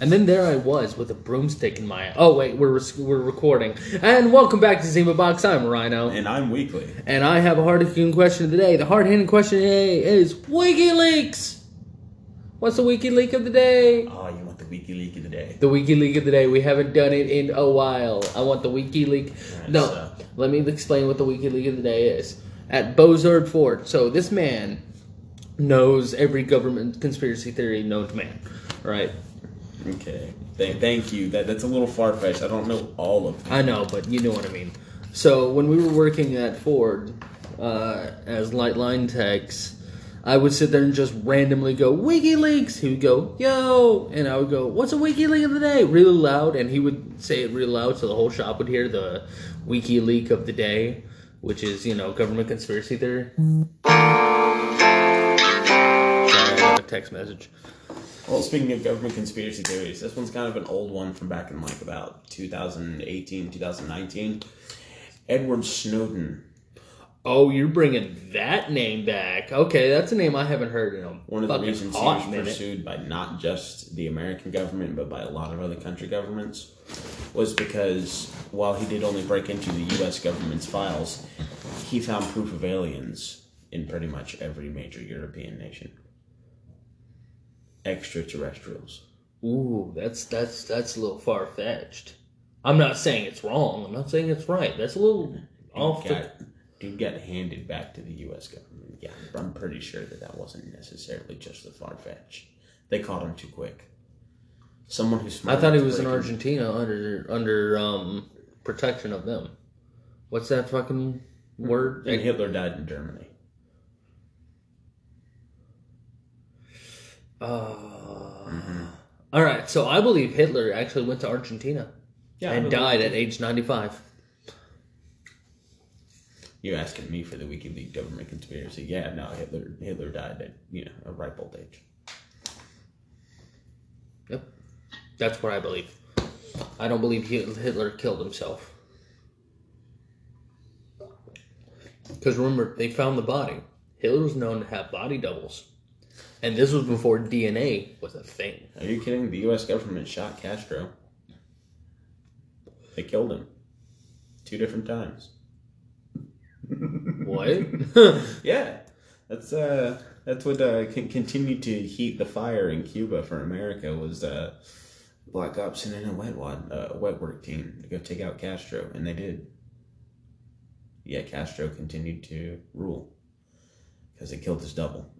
And then there I was with a broomstick in my. Oh wait, we're we're recording. And welcome back to Zima Box. I'm Rhino, And I'm weekly. and I have a hard hitting question of the day. The hard hitting question today is WikiLeaks. What's the WikiLeak of the day? Oh, you want the wiki leak of the day? The WikiLeak of the day. We haven't done it in a while. I want the WikiLeak. Alright, No, so- let me explain what the WikiLeak of the day is. At Bozard Ford. So this man knows every government conspiracy theory known to man, right? Okay. Thank, thank you. That that's a little far fetched. I don't know all of them. I know, but you know what I mean. So when we were working at Ford uh, as light line techs, I would sit there and just randomly go WikiLeaks. He would go Yo, and I would go What's a WikiLeak of the day? Really loud, and he would say it really loud so the whole shop would hear the WikiLeak of the day, which is you know government conspiracy theory. Sorry, text message. Well, speaking of government conspiracy theories, this one's kind of an old one from back in like about 2018, 2019. Edward Snowden, Oh, you're bringing that name back. Okay, that's a name I haven't heard in a one of the reasons he was minute. pursued by not just the American government, but by a lot of other country governments, was because while he did only break into the U.S. government's files, he found proof of aliens in pretty much every major European nation. Extraterrestrials. Ooh, that's that's that's a little far fetched. I'm not saying it's wrong. I'm not saying it's right. That's a little off Dude the. got, dude got handed back to the U.S. government. Yeah, I'm pretty sure that that wasn't necessarily just the far fetch. They caught him too quick. Someone who's I thought he was in- Argentina under under um protection of them. What's that fucking word? And Hitler died in Germany. Uh, All right, so I believe Hitler actually went to Argentina Yeah, and died at age 95. You're asking me for the WikiLeaks government conspiracy? Yeah, no, Hitler Hitler died at you know a ripe old age. Yep, that's what I believe. I don't believe Hitler killed himself. Because remember, they found the body. Hitler was known to have body doubles. And this was before DNA was a thing. Are you kidding? The U.S. government shot Castro. They killed him two different times. What? Yeah, that's uh, that's what uh, con- continued to heat the fire in Cuba for America was uh, Black Ops and in a wet wad, uh, wet work team to go take out Castro, and they did. Yeah, Castro continued to rule because they killed his double.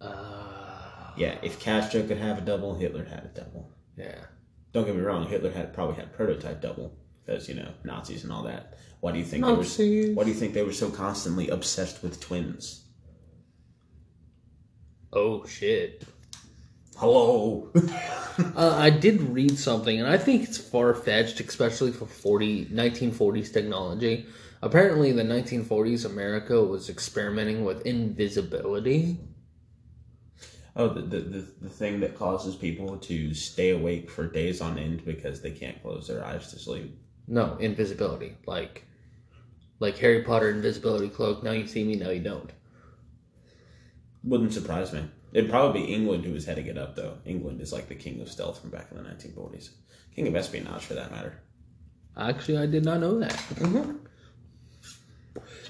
Uh, Yeah, if Castro could have a double, Hitler had a double. yeah. Don't get me wrong, Hitler had probably had prototype double because you know Nazis and all that. Why do you think they Nazis. were? Why do you think they were so constantly obsessed with twins? Oh, shit. Hello. Uh, I did read something, and I think it's far fetched, especially for 40, 1940s technology. Apparently, in the 1940s, America was experimenting with invisibility. Oh, the, the, the, the thing that causes people to stay awake for days on end because they can't close their eyes to sleep. No, invisibility. Like, like Harry Potter invisibility cloak. Now you see me, now you don't. Wouldn't surprise me. It'd probably be England who was heading it up, though. England is like the king of stealth from back in the 1940s. King of espionage, for that matter. Actually, I did not know that. Mm-hmm.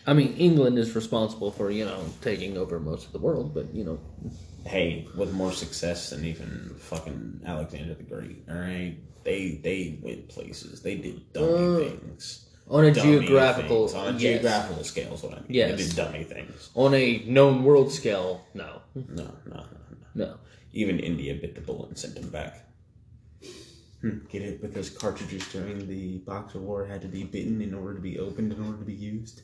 I mean, England is responsible for you know taking over most of the world, but you know, Hey, with more success than even fucking Alexander the Great, alright? They they went places. They did dummy Uh, things. on a Dummy geographical, things. On a yes. geographical scale is what I mean. Yes. They did dummy things. on a known world scale, no, No, no, no, no. no. Even India bit the bullet and sent him back. Hmm, Get it? Because cartridges during the Boxer War had to be bitten in order to be opened, in order to be used.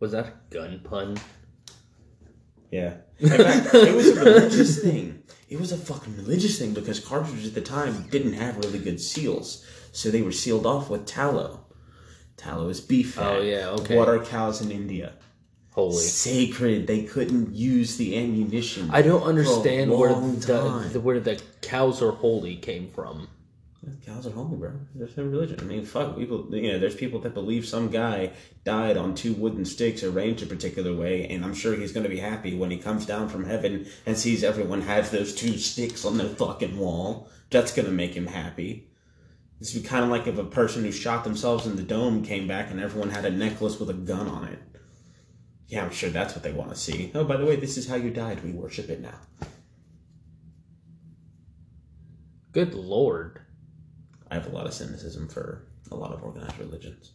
Was that a gun pun? Yeah. In fact, it was a religious thing. It was a fucking religious thing because cartridges at the time didn't have really good seals. So they were sealed off with tallow. Tallow is beef fat. Oh, yeah, okay. What are cows in India? Holy. Sacred. They couldn't use the ammunition. I don't understand where the, the where the cows are holy came from. Cows are holy, bro. There's no religion. I mean, fuck, people. You know, there's people that believe some guy died on two wooden sticks arranged a particular way, and I'm sure he's going to be happy when he comes down from heaven and sees everyone has those two sticks on their fucking wall. That's going to make him happy. This would be kind of like if a person who shot themselves in the dome came back and everyone had a necklace with a gun on it. Yeah, I'm sure that's what they want to see. Oh, by the way, this is how you died. We worship it now. Good lord. I have a lot of cynicism for a lot of organized religions.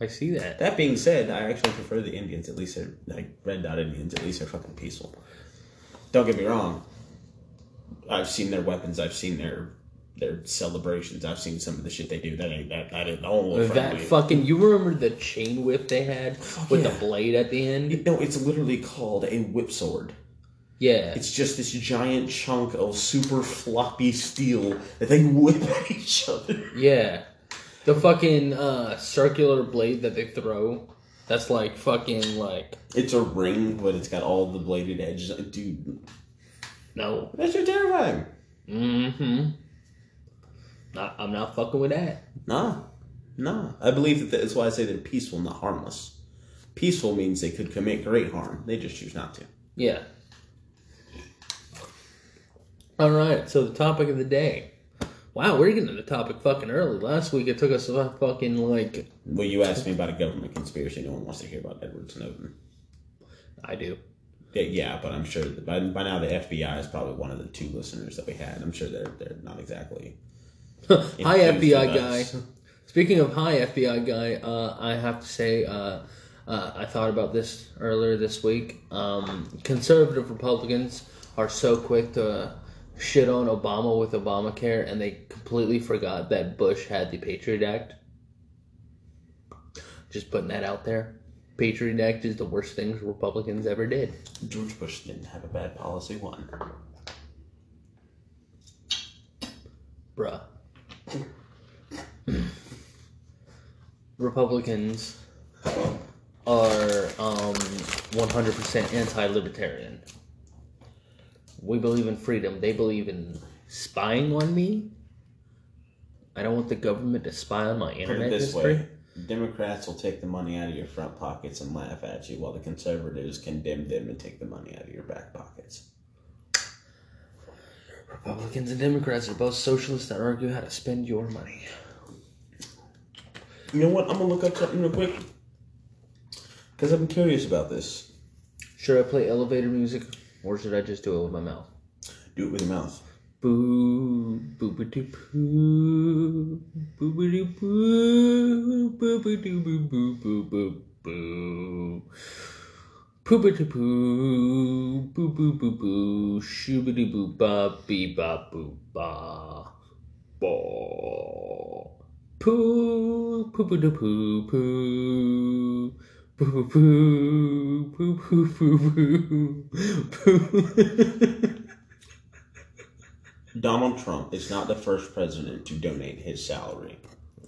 I see that. That being said, I actually prefer the Indians. At least they're like red dot Indians. At least they're fucking peaceful. Don't get me wrong. I've seen their weapons. I've seen their their celebrations. I've seen some of the shit they do. That ain't that that ain't all That fucking you remember the chain whip they had with yeah. the blade at the end? no, it's literally called a whip sword. Yeah. It's just this giant chunk of super floppy steel that they whip at each other. Yeah. The fucking uh, circular blade that they throw. That's like fucking like It's a ring, but it's got all the bladed edges. Dude, no. that's just terrifying. Mm-hmm. Not, I'm not fucking with that. Nah, nah. I believe that that's why I say they're peaceful, not harmless. Peaceful means they could commit great harm. They just choose not to. Yeah. All right. So the topic of the day. Wow, we're getting to the topic fucking early. Last week it took us a fucking like Well, you asked me about a government conspiracy. No one wants to hear about Edward Snowden. I do. Yeah, Yeah, but I'm sure by, by now the FBI is probably one of the two listeners that we had. I'm sure they're they're not exactly. hi FBI guy. Speaking of hi FBI guy, uh, I have to say uh, uh, I thought about this earlier this week. Um, conservative Republicans are so quick to shit on Obama with Obamacare, and they completely forgot that Bush had the Patriot Act. Just putting that out there. Patriot Act is the worst things Republicans ever did. George Bush didn't have a bad policy. One. Bruh. Republicans are um, 100% anti libertarian. We believe in freedom. They believe in spying on me. I don't want the government to spy on my Put internet it this history. way: Democrats will take the money out of your front pockets and laugh at you, while the conservatives condemn them and take the money out of your back pockets. Republicans and Democrats are both socialists that argue how to spend your money. You know what? I'm gonna look up something real quick because I'm curious about this. Should I play elevator music or should I just do it with my mouth? Do it with your mouth. Boo, boo, boo, doo, boo, boo, boo, boo, boo, boo, boo, boo. Poo boo boo, boo boo boo boo, shoo boo doo boo ba, bee ba boo ba. Ba. Poo, poo boo doo poo poo. Poo poo poo, poo poo poo poo. Poo. Donald Trump is not the first president to donate his salary.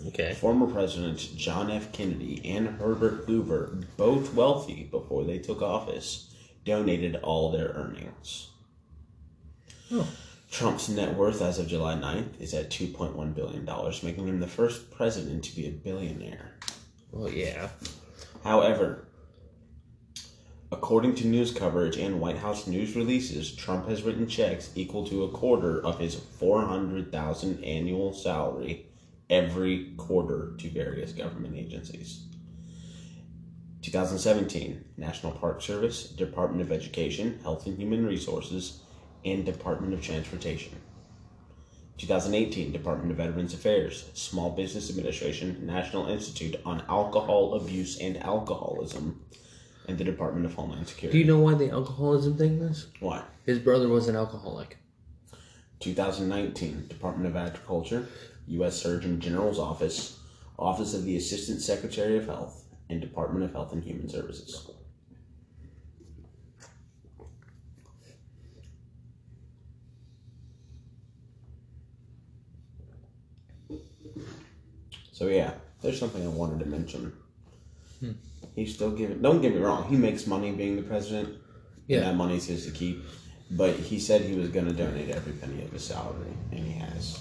Okay. Former Presidents John F. Kennedy and Herbert Hoover, both wealthy before they took office, donated all their earnings. Oh. Trump's net worth as of July 9th is at $2.1 billion, making him the first president to be a billionaire. Well, yeah. However, according to news coverage and White House news releases, Trump has written checks equal to a quarter of his 400,000 annual salary every quarter to various government agencies. 2017, National Park Service, Department of Education, Health and Human Resources, and Department of Transportation. 2018, Department of Veterans Affairs, Small Business Administration, National Institute on Alcohol Abuse and Alcoholism, and the Department of Homeland Security. Do you know why the alcoholism thing is? Why? His brother was an alcoholic. 2019, Department of Agriculture, U.S. Surgeon General's Office, Office of the Assistant Secretary of Health, and Department of Health and Human Services. So yeah, there's something I wanted to mention. Hmm. He's still giving. Don't get me wrong. He makes money being the president. Yeah. And that money's his to keep. But he said he was going to donate every penny of his salary, and he has.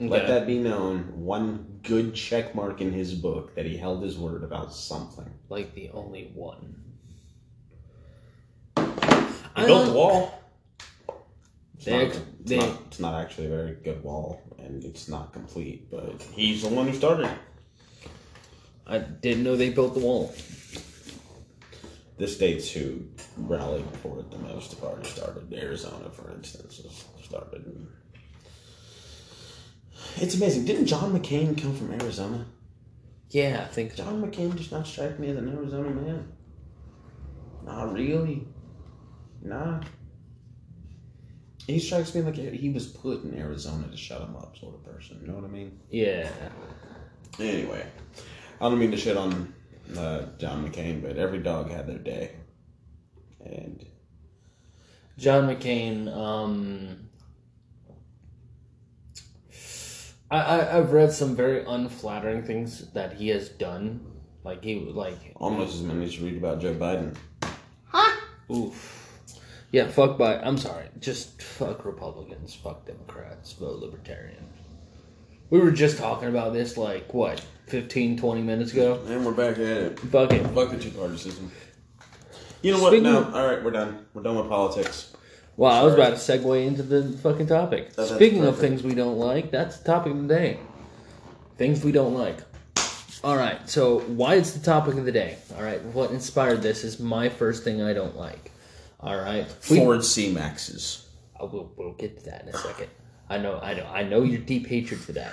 Let that be known. One good check mark in his book that he held his word about something. Like the only one. He I built don't- the um, wall. It's, They- not, it's, they- not, it's not actually a very good wall, and it's not complete, but he's the one who started it. I didn't know they built the wall. The states who rallied for it the most have already started. Arizona, for instance, has started. It's amazing. Didn't John McCain come from Arizona? Yeah, I think so. John McCain does not strike me as an Arizona man. Not really. Nah. He strikes me like he was put in Arizona to shut him up, sort of person. You know what I mean? Yeah. Anyway, I don't mean to shit on uh, John McCain, but every dog had their day. And John McCain, um I, I I've read some very unflattering things that he has done. Like he like almost as many as you read about Joe Biden. Huh? Oof. Yeah, fuck by I'm sorry. Just fuck Republicans, fuck Democrats, vote libertarian. We were just talking about this like what, 15, 20 minutes ago? And we're back at it. Fuck it. Fuck the two party system. You know what? No, all right, we're done. We're done with politics. Wow, I was about to segue into the fucking topic. that's Speaking of things we don't like, that's the topic of the day. Things we don't like. All right, so why it's the topic of the day? All right, what inspired this is my first thing I don't like. All right, Ford C Maxes. I will, we'll get to that in a second. I know, I know, I know your deep hatred for that.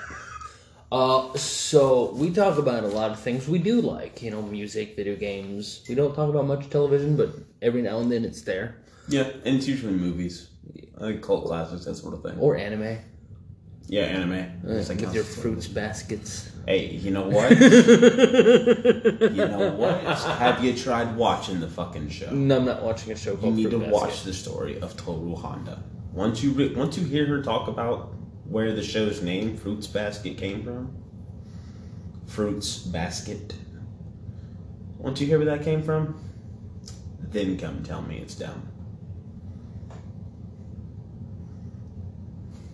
Uh, so we talk about a lot of things we do like, you know, music, video games. We don't talk about much television, but every now and then it's there, Yeah, and it's usually movies, like cult classics, that sort of thing. or anime. Yeah, anime. It's like with your fruits baskets. Hey, you know what? you know what? Have you tried watching the fucking show? No, I'm not watching a show You called need to Fruit watch the story of Tohru Honda. Once you re- once you hear her talk about where the show's name Fruits Basket came from, Fruits Basket. Once you hear where that came from, then come tell me it's dumb.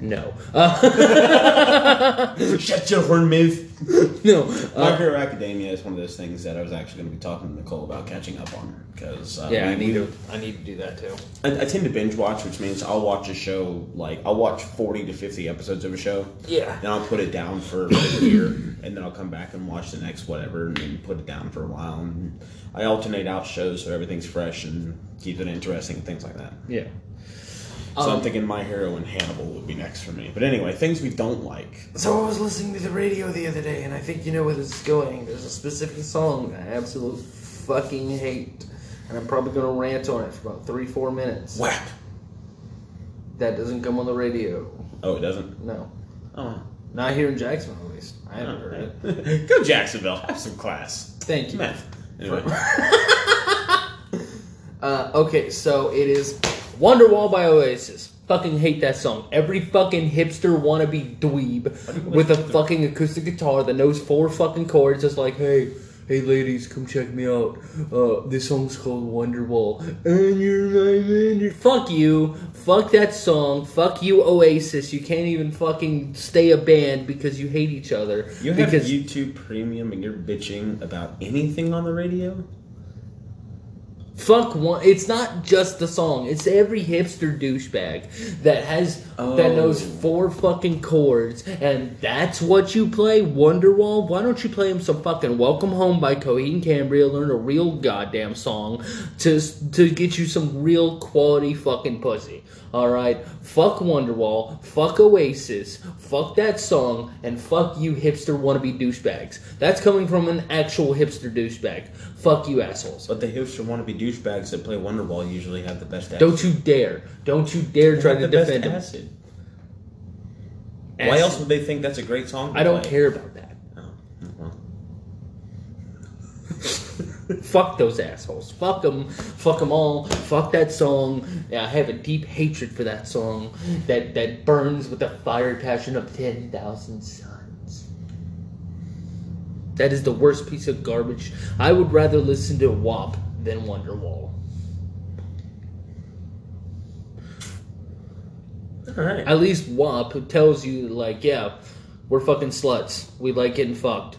No. Uh, Shut your horn mouth. no. My Uh, Hero Academia is one of those things that I was actually going to be talking to Nicole about catching up on because uh, yeah, I need we- to. I need to do that too. I, I tend to binge watch, which means I'll watch a show like I'll watch forty to fifty episodes of a show. Yeah. Then I'll put it down for a year, and then I'll come back and watch the next whatever, and then put it down for a while. And I alternate out shows so everything's fresh and keeps it interesting and things like that. Yeah. So I'm Um, thinking My Hero and Hannibal would be next for me. But anyway, things we don't like. So I was listening to the radio the other day, and I think you know where this is going. There's a specific song I absolutely fucking hate, and I'm probably gonna rant on it for about three, four minutes. Whap. That doesn't come on the radio. Oh, it doesn't. No, Oh. not here in Jacksonville at least. I haven't heard it. Go Jacksonville. Have some class. Thank you. Meth. Anyway. Uh, okay, so it is Wonderwall by Oasis. Fucking hate that song. Every fucking hipster wannabe dweeb with a fucking acoustic guitar that knows four fucking chords is like, hey, hey ladies, come check me out. Uh, this song's called Wonderwall. And you're my man. you Fuck you. Fuck that song. Fuck you, Oasis. You can't even fucking stay a band because you hate each other. You have because YouTube Premium and you're bitching about anything on the radio? Fuck one. It's not just the song. It's every hipster douchebag that has that Oh. knows four fucking chords, and that's what you play. Wonderwall. Why don't you play him some fucking "Welcome Home" by Coheed and Cambria? Learn a real goddamn song to to get you some real quality fucking pussy. All right. Fuck Wonderwall. Fuck Oasis. Fuck that song, and fuck you hipster wannabe douchebags. That's coming from an actual hipster douchebag. Fuck you assholes. But the hipster wannabe douchebags that play Wonderwall usually have the best acid. Don't you dare! Don't you dare They try to the best defend him. acid. Why else would they think that's a great song? I don't play? care about that. Oh, well. Fuck those assholes. Fuck them. Fuck them all. Fuck that song. Yeah, I have a deep hatred for that song that that burns with the fire passion of ten thousand suns. That is the worst piece of garbage. I would rather listen to WAP than Wonderwall. Right. At least WAP tells you like, yeah, We're fucking sluts. We like getting fucked.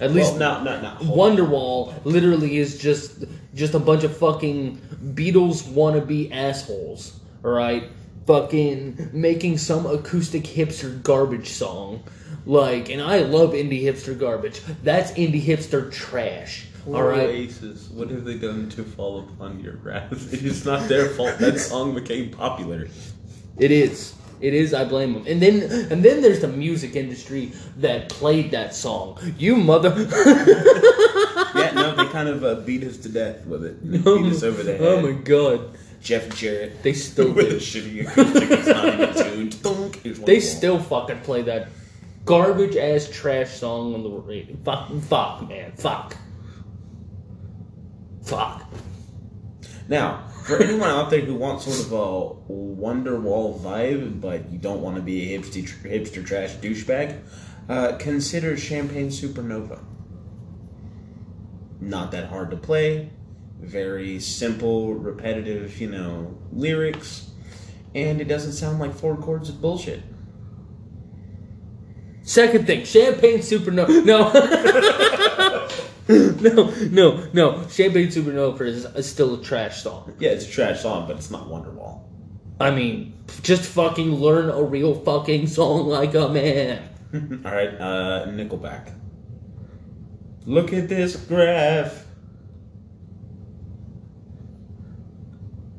At least Well, no, no, no. hold on. Wonderwall literally is just just a bunch of fucking Beatles wannabe assholes. All right, fucking making some acoustic hipster garbage song. Like, and I love indie hipster garbage. That's indie hipster trash. All right. Oasis, what have they done to fall upon your wrath? It is not their fault that song became popular. It is. It is. I blame them. And then, and then there's the music industry that played that song. You mother. Yeah, no, they kind of uh, beat us to death with it. They beat us over the head. oh my god. Jeff Jarrett. They still with a shitty acoustic, it's not even tuned. Thunk, here's one They still fucking play that garbage ass trash song on the radio. Fuck, fuck, man, fuck, fuck. Now, for anyone out there who wants sort of a Wonderwall vibe, but you don't want to be a hipster, hipster trash douchebag, uh, consider Champagne Supernova. Not that hard to play, very simple, repetitive, you know, lyrics, and it doesn't sound like four chords of bullshit. Second thing, Champagne Supernova. No. no, no, no. Champagne Supernova is, is still a trash song. Yeah, it's a trash song, but it's not Wonderwall. I mean, just fucking learn a real fucking song like a man. All right, uh, Nickelback. Look at this graph.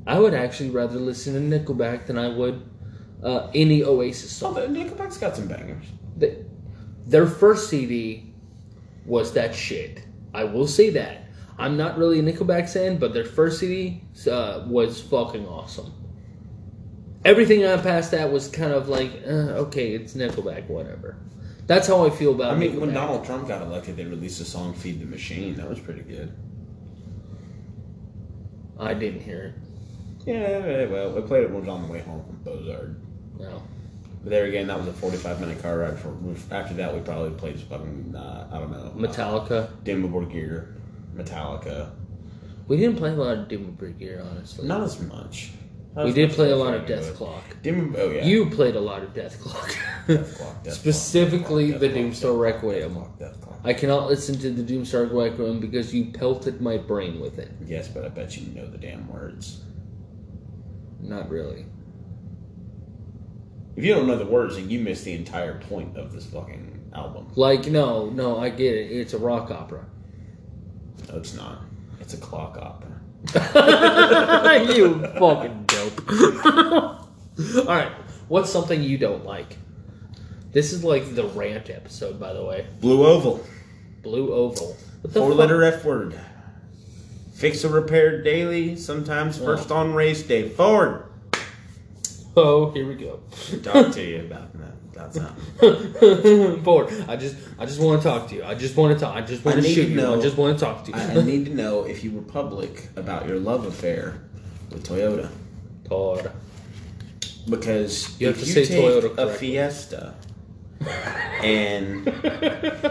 I would actually rather listen to Nickelback than I would uh, any Oasis Oh, song. the- Nickelback's got some bangers. Their first CD was that shit. I will say that. I'm not really a Nickelback fan, but their first CD uh, was fucking awesome. Everything on past that was kind of like, uh, okay, it's Nickelback, whatever. That's how I feel about. It. I mean, when Donald Trump got elected, they released a song "Feed the Machine." That was pretty good. I didn't hear it. yeah, well, I played it when I was on the way home from Bozard. No. But there again, that was a forty-five minute car ride. For after that, we probably played fucking uh, I don't know Metallica. uh, Dimmu Borgir, Metallica. We didn't play a lot of Dimmu Gear, honestly. Not as much. Not we as did much play a lot of Death. Clock. Dimmu, oh yeah. You played a lot of Dethklok. Death Clock, Death Specifically Clock, the Clock, Doomstar Requiem. Dethklok, Death Clock. I cannot listen to the Doomstar Requiem because you pelted my brain with it. Yes, but I bet you know the damn words. Not really. If you don't know the words, then you miss the entire point of this fucking album. Like, no, no, I get it. It's a rock opera. No, it's not. It's a clock opera. you fucking dope. All right, what's something you don't like? This is like the rant episode, by the way. Blue Oval. Blue Oval. Four fuck? letter F word. Fix a repair daily, sometimes first on race day. Ford. Oh, here we go. Talk to you about that. About something. Ford, I just, I just want to talk to you. I just want to talk. I just want I to shoot to you. I just want to talk to you. I, I need to know if you were public about your love affair with Toyota. Todd. Because You have to you say take Toyota a. Fiesta and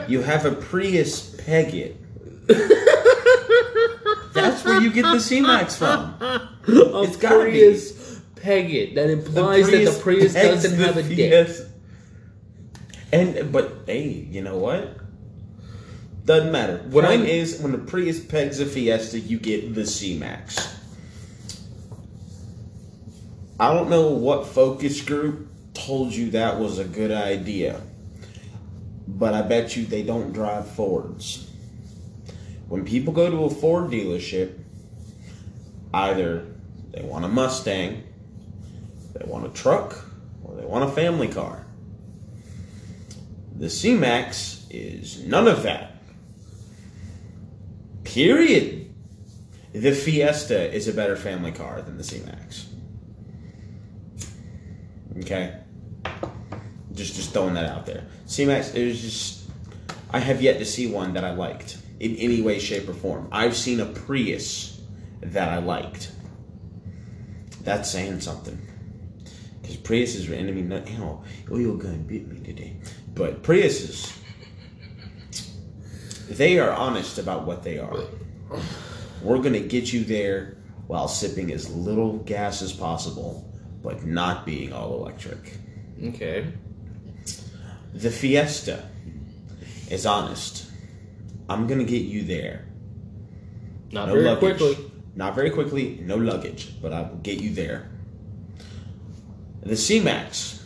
you have a Prius Pegget, that's where you get the C-Max from. It's gotta be. Prius Pegget. That implies that the Prius doesn't the have a dick. And but hey, you know what? Doesn't matter. What Point I'm- is, when the Prius pegs a Fiesta, you get the C Max. I don't know what focus group told you that was a good idea, but I bet you they don't drive Fords. When people go to a Ford dealership, either they want a Mustang, they want a truck, or they want a family car. The C Max is none of that. Period. The Fiesta is a better family car than the C Max. Okay? Just just throwing that out there. C Max is just I have yet to see one that I liked in any way, shape, or form. I've seen a Prius that I liked. That's saying something. Because Priuses are enemy nut. You know, oh, your gun bit me today. But Priuses, they are honest about what they are. We're going to get you there while sipping as little gas as possible, but not being all electric. Okay. The Fiesta is honest. I'm gonna get you there. Not No very luggage. quickly. Not very quickly, no luggage, but I will get you there. The C Max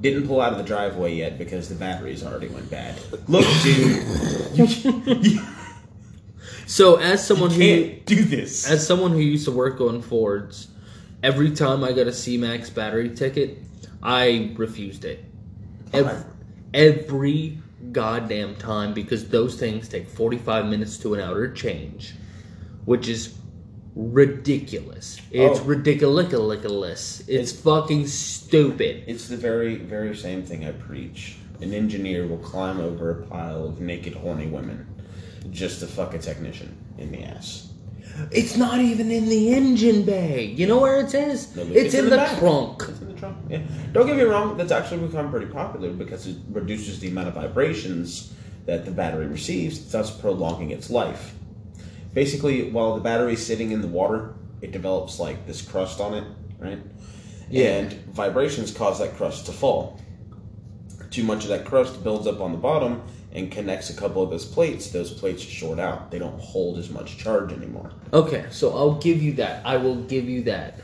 didn't pull out of the driveway yet because the batteries already went bad. Look, dude, So as someone who can't do this. as someone who used to work on Fords, every time I got a C-Max battery ticket, I refused it. Every, every goddamn time because those things take 45 minutes to an hour to change, which is ridiculous. It's Oh. ridiculous. It's fucking stupid. It's the very, very same thing I preach. An engineer will climb over a pile of naked, horny women just to fuck a technician in the ass. It's not even in the engine bay. You know where it is? No, it's, in, the, back. trunk. It's in the trunk. Yeah. Don't get me wrong. That's actually become pretty popular because it reduces the amount of vibrations that the battery receives, thus prolonging its life. Basically, while the battery's sitting in the water, it develops like this crust on it, right? Yeah. And vibrations cause that crust to fall. Too much of that crust builds up on the bottom and connects a couple of those plates. Those plates short out. They don't hold as much charge anymore. Okay, so I'll give you that. I will give you that.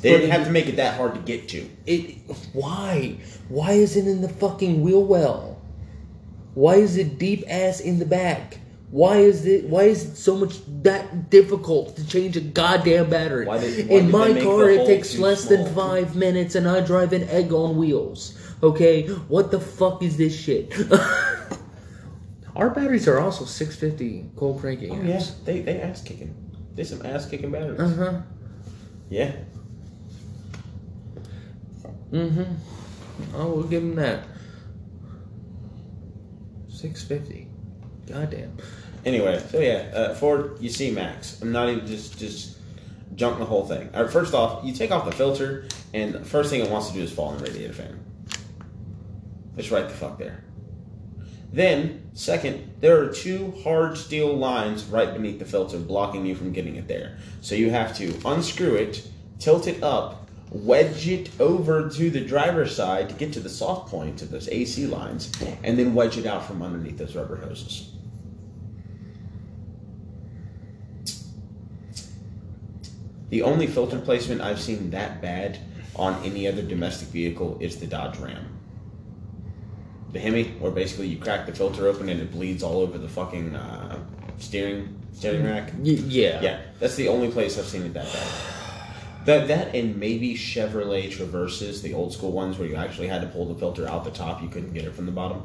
They But didn't have to make it that hard to get to. It why? Why is it in the fucking wheel well? Why is it deep ass in the back? Why is it why is it so much that difficult to change a goddamn battery? Why did- why in my car it takes too less than 5 minutes and I drive an egg on wheels. Okay? What the fuck is this shit? Our batteries are also 650 cold cranking Oh, amps. yeah, they they ass kicking. They some ass kicking batteries. Uh-huh. Yeah. Mm-hmm. I will give them that. Six fifty. Goddamn. Anyway, so yeah, uh, Ford, you see Max. I'm not even just just junk the whole thing. Right, first off, you take off the filter, and the first thing it wants to do is fall in the radiator fan. It's right the fuck there. Then, second, there are two hard steel lines right beneath the filter blocking you from getting it there. So you have to unscrew it, tilt it up, wedge it over to the driver's side to get to the soft point of those AC lines, and then wedge it out from underneath those rubber hoses. The only filter placement I've seen that bad on any other domestic vehicle is the Dodge Ram. The Hemi, where basically you crack the filter open and it bleeds all over the fucking uh, steering steering rack. Y- yeah. Yeah, that's the only place I've seen it that bad. That that and maybe Chevrolet Traverses, the old school ones where you actually had to pull the filter out the top, you couldn't get it from the bottom.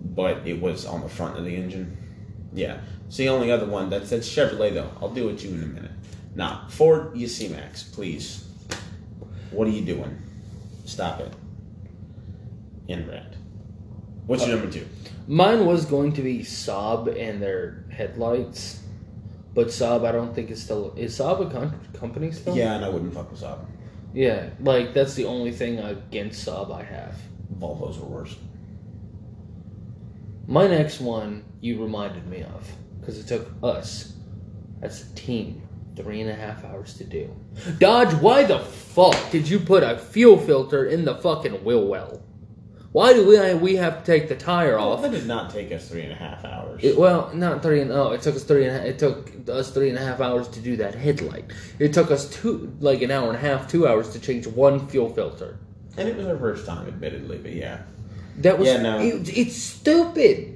But it was on the front of the engine. Yeah. It's the only other one that's that's Chevrolet though. I'll do it to you in a minute. Nah, Ford EC Max, please. What are you doing? Stop it. In red. What's your number two? Mine was going to be Saab and their headlights, but Saab I don't think is still is Saab a con- company still? Yeah, and I wouldn't fuck with Saab. Yeah, like that's the only thing against Saab I have. Volvos are worse. My next one you reminded me of because it took us as a team three and a half hours to do. Dodge, why the fuck did you put a fuel filter in the fucking wheel well? Why do we we have to take the tire Well, off? that did not take us three and a half hours. It, well, not three and oh, it took us three and a half, it took us three and a half hours to do that headlight. It took us two like an hour and a half, two hours to change one fuel filter. and it was our first time, admittedly, but yeah. That was Yeah, no. it, it's stupid.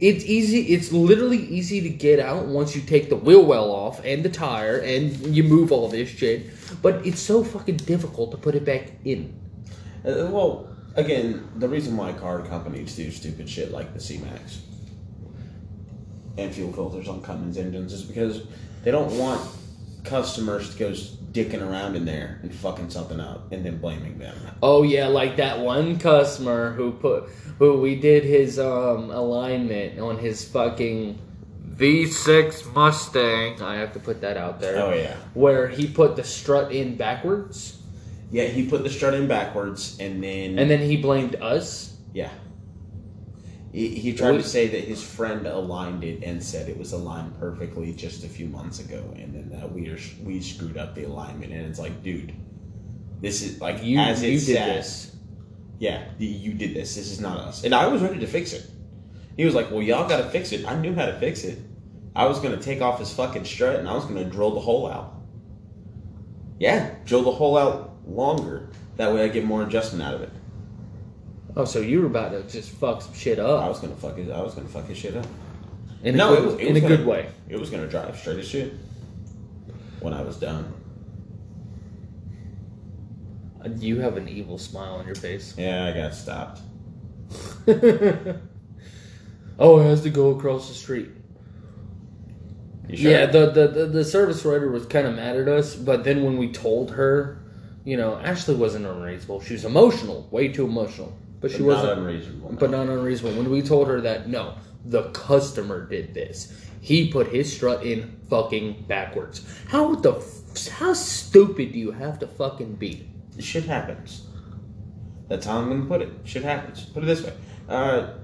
It's easy. It's literally easy to get out once you take the wheel well off and the tire and you move all this shit. But it's so fucking difficult to put it back in. Uh, well, again, the reason why car companies do stupid shit like the C-Max and fuel filters on Cummins engines is because they don't want customers to go dicking around in there and fucking something up and then blaming them. Oh yeah, like that one customer who put who we did his um alignment on his fucking V6 Mustang. I have to put that out there. Oh yeah. Where he put the strut in backwards Yeah, he put the strut in backwards and then and then he blamed us. yeah. He, he tried to say that his friend aligned it and said it was aligned perfectly just a few months ago, and then uh, we are, we screwed up the alignment, and it's like, dude, this is like You as you it's did sat, this. yeah, you did this. This is not us. And I was ready to fix it. He was like, well, y'all got to fix it. I knew how to fix it. I was going to take off his fucking strut and I was going to drill the hole out. Yeah, drill the hole out longer. That way I get more adjustment out of it. Oh, so you were about to just fuck some shit up. I was gonna fuck it. I was gonna fuck his shit up. in a no, good, it was, it in a gonna, good way. It was gonna drive straight as shit. When I was done. Uh, you have an evil smile on your face. Yeah, I got stopped. oh, it has to go across the street. Sure? Yeah, the, the, the, the service writer was kind of mad at us, but then when we told her, you know, Ashley wasn't unreasonable. She was emotional, way too emotional. But she But wasn't not unreasonable. but not unreasonable. When we told her that no, the customer did this. He put his strut in fucking backwards. How the how stupid do you have to fucking be? shit happens. That's how I'm gonna put it. Shit happens. Put it this way. Uh,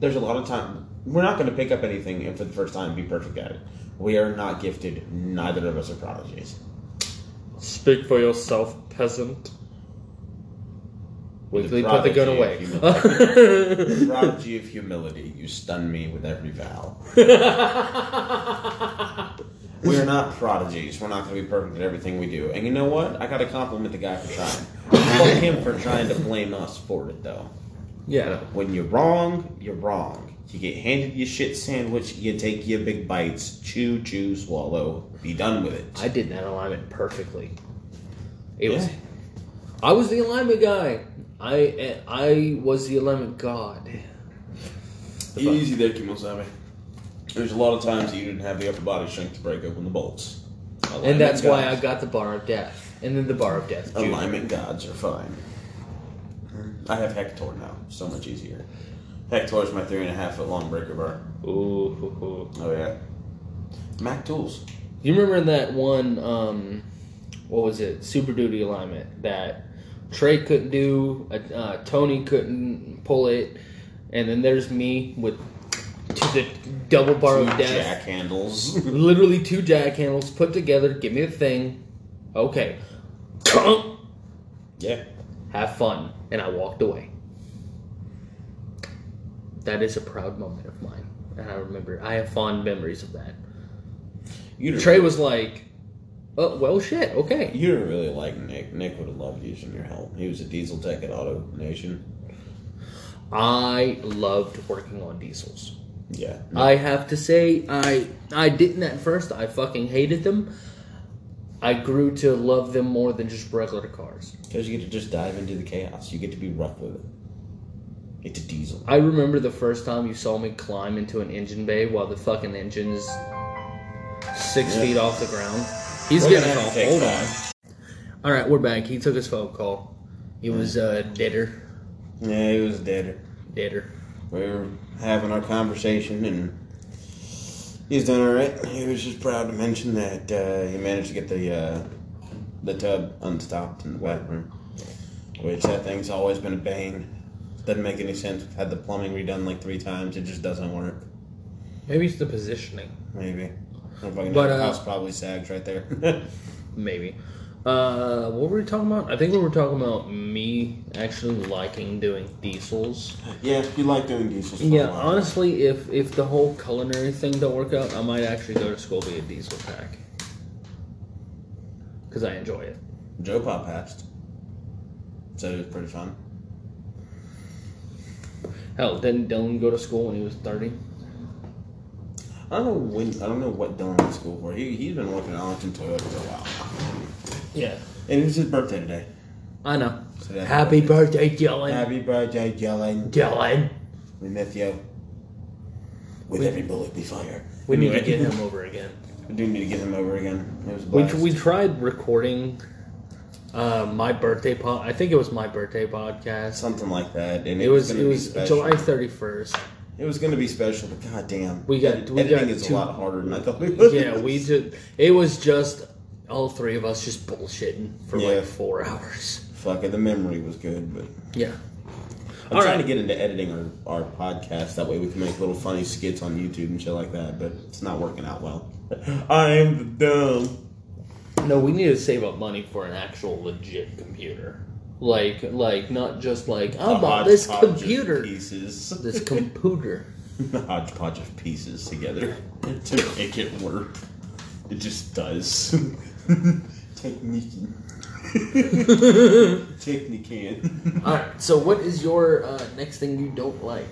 there's a lot of time. We're not gonna pick up anything and for the first time be perfect at it. We are not gifted. Neither of us are prodigies. Speak for yourself, peasant. The put the gun away. Prodigy of humility. You stun me with every vowel. We are not prodigies. We're not going to be perfect at everything we do. And you know what? I got to compliment the guy for trying. Fuck him for trying to blame us for it, though. yeah. When you're wrong, you're wrong. You get handed your shit sandwich, you take your big bites, chew, chew, swallow, be done with it. I did that alignment perfectly. It was Yeah. I was the alignment guy. I I was the alignment god. Easy there, Kimosabe. There's a lot of times that you didn't have the upper body strength to break open the bolts. And that's why I gods- got the bar of death. And then the bar of death. Junior. Alignment gods are fine. I have Hector now. So much easier. Hector is my three and a half foot long breaker bar. Ooh, hoo, hoo. Oh, yeah. Mac Tools. You remember that one, um, what was it? Super Duty alignment that Trey couldn't do, uh, uh, Tony couldn't pull it, and then there's me with to the double bar Two of death. jack handles. Literally two jack handles put together. Give me the thing. Okay. yeah. Have fun. And I walked away. That is a proud moment of mine. And I remember, I have fond memories of that. Trey was like, oh, well, shit, okay. You didn't really like Nick. Nick would have loved using your help. He was a diesel tech at Auto Nation. I loved working on diesels. Yeah. I have to say, I I didn't at first. I fucking hated them. I grew to love them more than just regular cars. Because you get to just dive into the chaos. You get to be rough with it. Get to diesel. I remember the first time you saw me climb into an engine bay while the fucking engine is six Yeah. feet off the ground. He's We're getting a gonna have call. to take Hold on. All right, we're back. He took his phone call. He was uh, deader, Yeah, he was dead. deader. We were having our conversation, and he's done all right. He was just proud to mention that uh, he managed to get the uh, the tub unstopped in the wet room, which that thing's always been a bane. Doesn't make any sense. We've had the plumbing redone like three times. It just doesn't work. Maybe it's the positioning. Maybe. I don't know. But, the uh, house probably sags right there. Maybe. Uh, what were we talking about? I think we were talking about me actually liking doing diesels. yeah, you like doing diesels. For Yeah, a honestly, if if the whole culinary thing don't work out, I might actually go to school be a diesel pack because I enjoy it. Joe Pop passed. So it was pretty fun. Hell, didn't Dylan go to school when he was thirty? I don't know when. I don't know what Dylan went to school for. He he's been working at Arlington Toyota for a while, Yeah, and it's his birthday today. I know. So that's Happy birthday, Dylan. Happy birthday, Dylan. Dylan. We miss you. With every bullet we fire. We need to Anyway, get him over again. We do need to get him over again. It was a We, blast. we tried recording uh, my birthday pod. I think it was my birthday podcast. something like that, and it, It was gonna it be was special. July thirty first. It was going to be special, but goddamn, We got- Ed- we editing got is two- a lot harder than I thought it was. Yeah, we did. It was just all three of us just bullshitting for Yeah. like four hours. Fuck it, the memory was good, but Yeah. I'm All trying right. to get into editing our, our podcast. That way we can make little funny skits on YouTube and shit like that, but it's not working out well. I am the dumb. No, we need to save up money for an actual legit computer. Like, like not just like The I bought this hodgepodge of computer, pieces, this computer. the hodgepodge of pieces together to make it work. It just does. Technique. Technican. All right. So, what is your uh, next thing you don't like?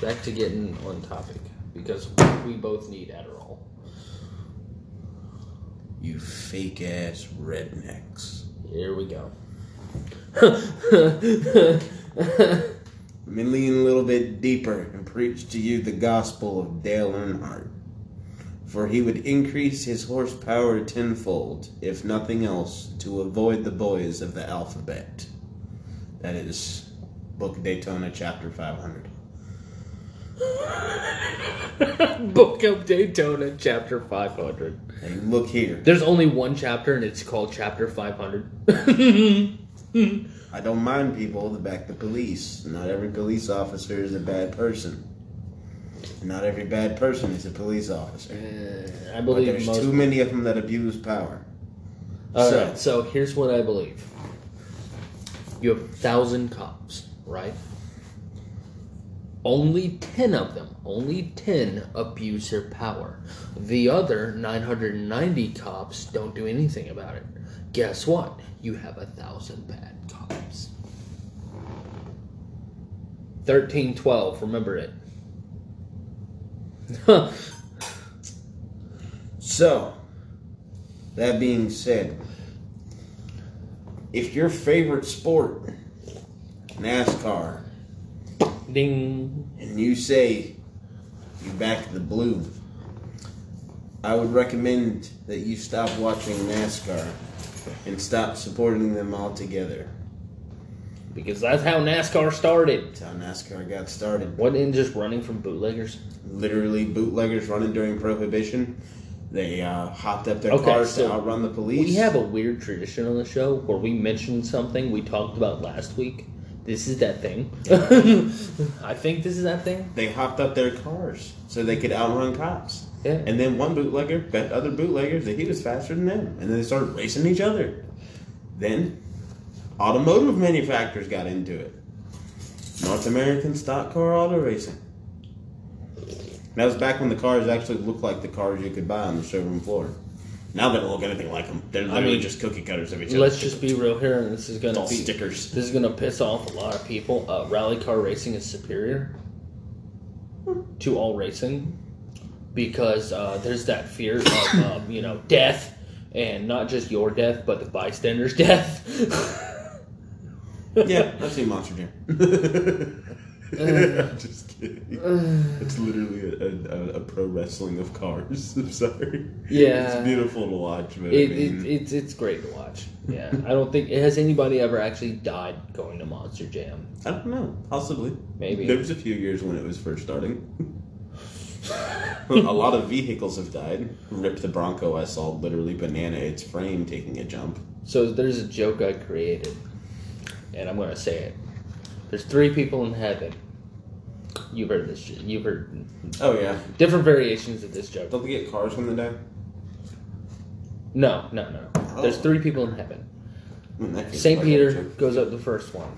Back to getting on topic because we both need Adderall. You fake ass rednecks. Here we go. Let me lean a little bit deeper and preach to you the gospel of Dale Earnhardt. For he would increase his horsepower tenfold, if nothing else, to avoid the boys of the alphabet. That is Book of Daytona, chapter 500. Book of Daytona, chapter 500. And look here. There's only one chapter, and it's called chapter 500. I don't mind people that back the police. Not every police officer is a bad person. Not every bad person is a police officer. Uh, I But believe there's most. too many of them that abuse power. All So- right, so here's what I believe. You have a thousand cops, right? Only ten of them, only ten abuse their power. The other 990 cops don't do anything about it. Guess what? You have a thousand bad cops. 1312, remember it. So, that being said, if your favorite sport, NASCAR, Ding. and you say you back the blue, I would recommend that you stop watching NASCAR and stop supporting them altogether. Because that's how NASCAR started. That's how NASCAR got started. Wasn't it just running from bootleggers? Literally, bootleggers running during Prohibition. They uh, hopped up their Okay, cars so to outrun the police. We have a weird tradition on the show where we mention something we talked about last week. This is that thing. I think this is that thing. they hopped up their cars so they could outrun cops. Yeah. And then one bootlegger bet other bootleggers that he was faster than them. And then they started racing each other. Then automotive manufacturers got into it. North American stock car auto racing. That was back when the cars actually looked like the cars you could buy on the showroom floor. Now they don't look anything like them. They're literally mean, just cookie cutters of each other. Let's just be real here, and this is gonna be stickers. this is gonna piss off a lot of people. Uh, rally car racing is superior to all racing because uh, there's that fear of um, you know death, and not just your death, but the bystander's death. yeah, I've seen Monster Jam. just kidding. It's literally a, a, a pro wrestling of cars. I'm sorry. Yeah. It's beautiful to watch, but It, I mean, it, it's it's great to watch. Yeah, I don't think has anybody ever actually died going to Monster Jam. I don't know. Possibly. Maybe. There was a few years when it was first starting. a lot of vehicles have died. Rip the Bronco, I saw literally banana its frame taking a jump. So there's a joke I created, and I'm gonna say it. There's three people in heaven. You've heard this. shit. You've heard Oh, yeah. different variations of this joke. Don't they get cars when they die? No, no, no. There's Oh. three people in heaven. In Saint Peter goes up the first one.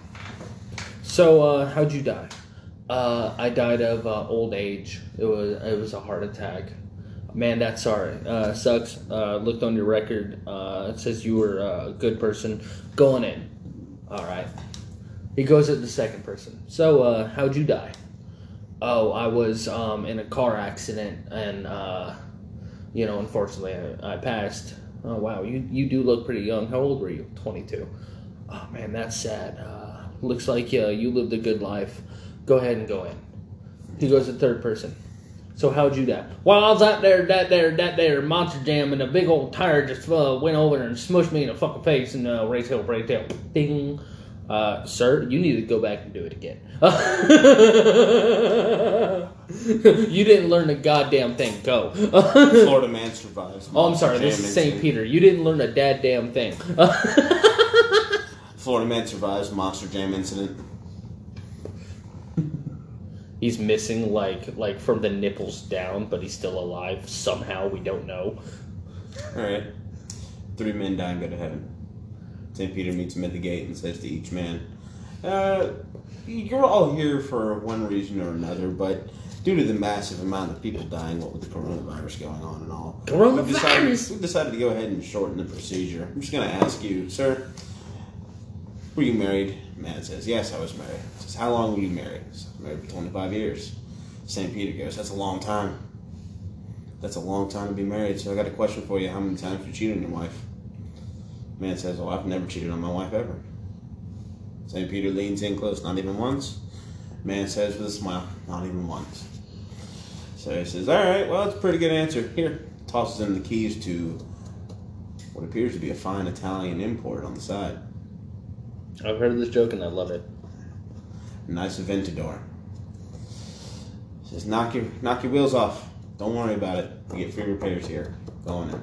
So uh, how'd you die? Uh, I died of uh, old age. It was it was a heart attack. Man, that's sorry. Uh, sucks. Uh, looked on your record. Uh, it says you were a good person. Going in. All right. He goes at the second person. So uh, how'd you die? Oh, I was um, in a car accident and uh, you know, unfortunately, I, I passed. Oh wow, you you do look pretty young. How old were you? Twenty two. Oh man, that's sad. Uh, looks like uh, you lived a good life. Go ahead and go in. He goes to third person. So how'd you die? Well, I was out there, that there, that there, monster jam, and a big old tire just uh, went over and smushed me in the fucking face and uh, hill, break tail, ding. Uh, sir, you need to go back and do it again. you didn't learn a goddamn thing. Go. Florida man survives. Oh, I'm sorry. This is St. Peter. You didn't learn a dad damn thing. Florida man survives monster jam incident. he's missing like like from the nipples down, but he's still alive somehow. We don't know. All right. Three men die and go to heaven. St. Peter meets him at the gate and says to each man, uh, You're all here for one reason or another, but due to the massive amount of people dying, what with the coronavirus going on and all, Coronavirus? We've decided, we've decided to go ahead and shorten the procedure. I'm just going to ask you, sir, were you married? Man says, Yes, I was married. He Says, How long were you married? Says, married for 25 years. St. Peter goes, That's a long time. That's a long time to be married. So I got a question for you. How many times you cheated on your wife? Man says, Well, I've never cheated on my wife ever. St. Peter leans in close, not even once. Man says with a smile, Not even once. So he says, All right, well, it's a pretty good answer. Here, tosses him the keys to what appears to be a fine Italian import on the side. I've heard this joke and I love it. Nice Aventador. Says, knock your knock your wheels off. Don't worry about it. You get free repairs here. Go on in.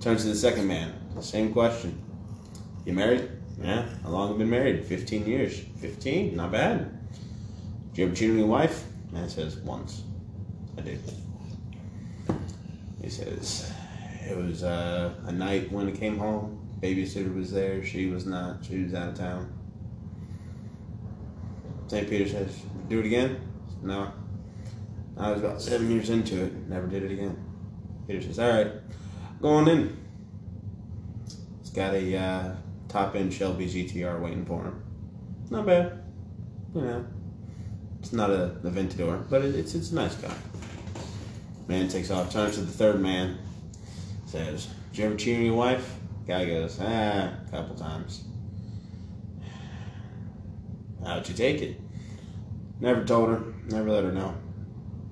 Turns to the second man. Same question. You married? Yeah. How long have you been married? Fifteen years. Fifteen? Not bad. Did you ever cheat on your wife? Man says, once. I did. He says, it was uh, a night when I came home. Babysitter was there. She was not. She was out of town. St. Peter says, do it again? No. I was about seven years into it. Never did it again. Peter says, all right, go on in. Got a uh, top end Shelby GTR waiting for him. Not bad. You know, it's not a Aventador, but it, it's it's a nice car. Man takes off, turns to the third man, says, Did you ever cheat on your wife? Guy goes, Ah, a couple times. How'd you take it? Never told her, never let her know.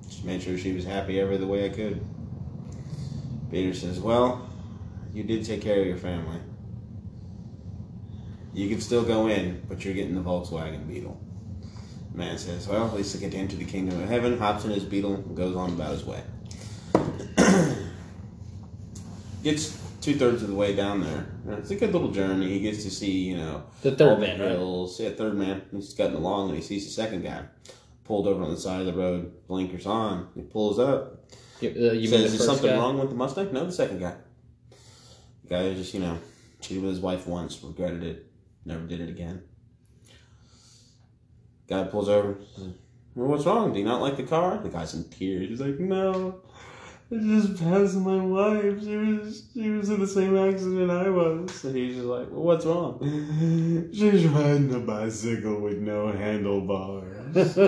Just made sure she was happy every the way I could. Peter says, Well, you did take care of your family. You can still go in, but you're getting the Volkswagen Beetle. Man says, Well, at least I get to enter the kingdom of heaven, hops in his Beetle, and goes on about his way. Gets two thirds of the way down there. It's a good little journey. He gets to see, you know, The third man, right? hills. Yeah, third man. He's cutting along and he sees the second guy pulled over on the side of the road, blinkers on. He pulls up. You, uh, you says, the "Is something guy? wrong with the Mustang?" No, the second guy. The guy just, you know, cheated with his wife once, regretted it, never did it again. Guy pulls over. Well, what's wrong? Do you not like the car? The guy's in tears. He's like, "No, I just passed my wife. She was she was in the same accident I was." And he's just like, "Well, what's wrong?" She's riding a bicycle with no handlebars.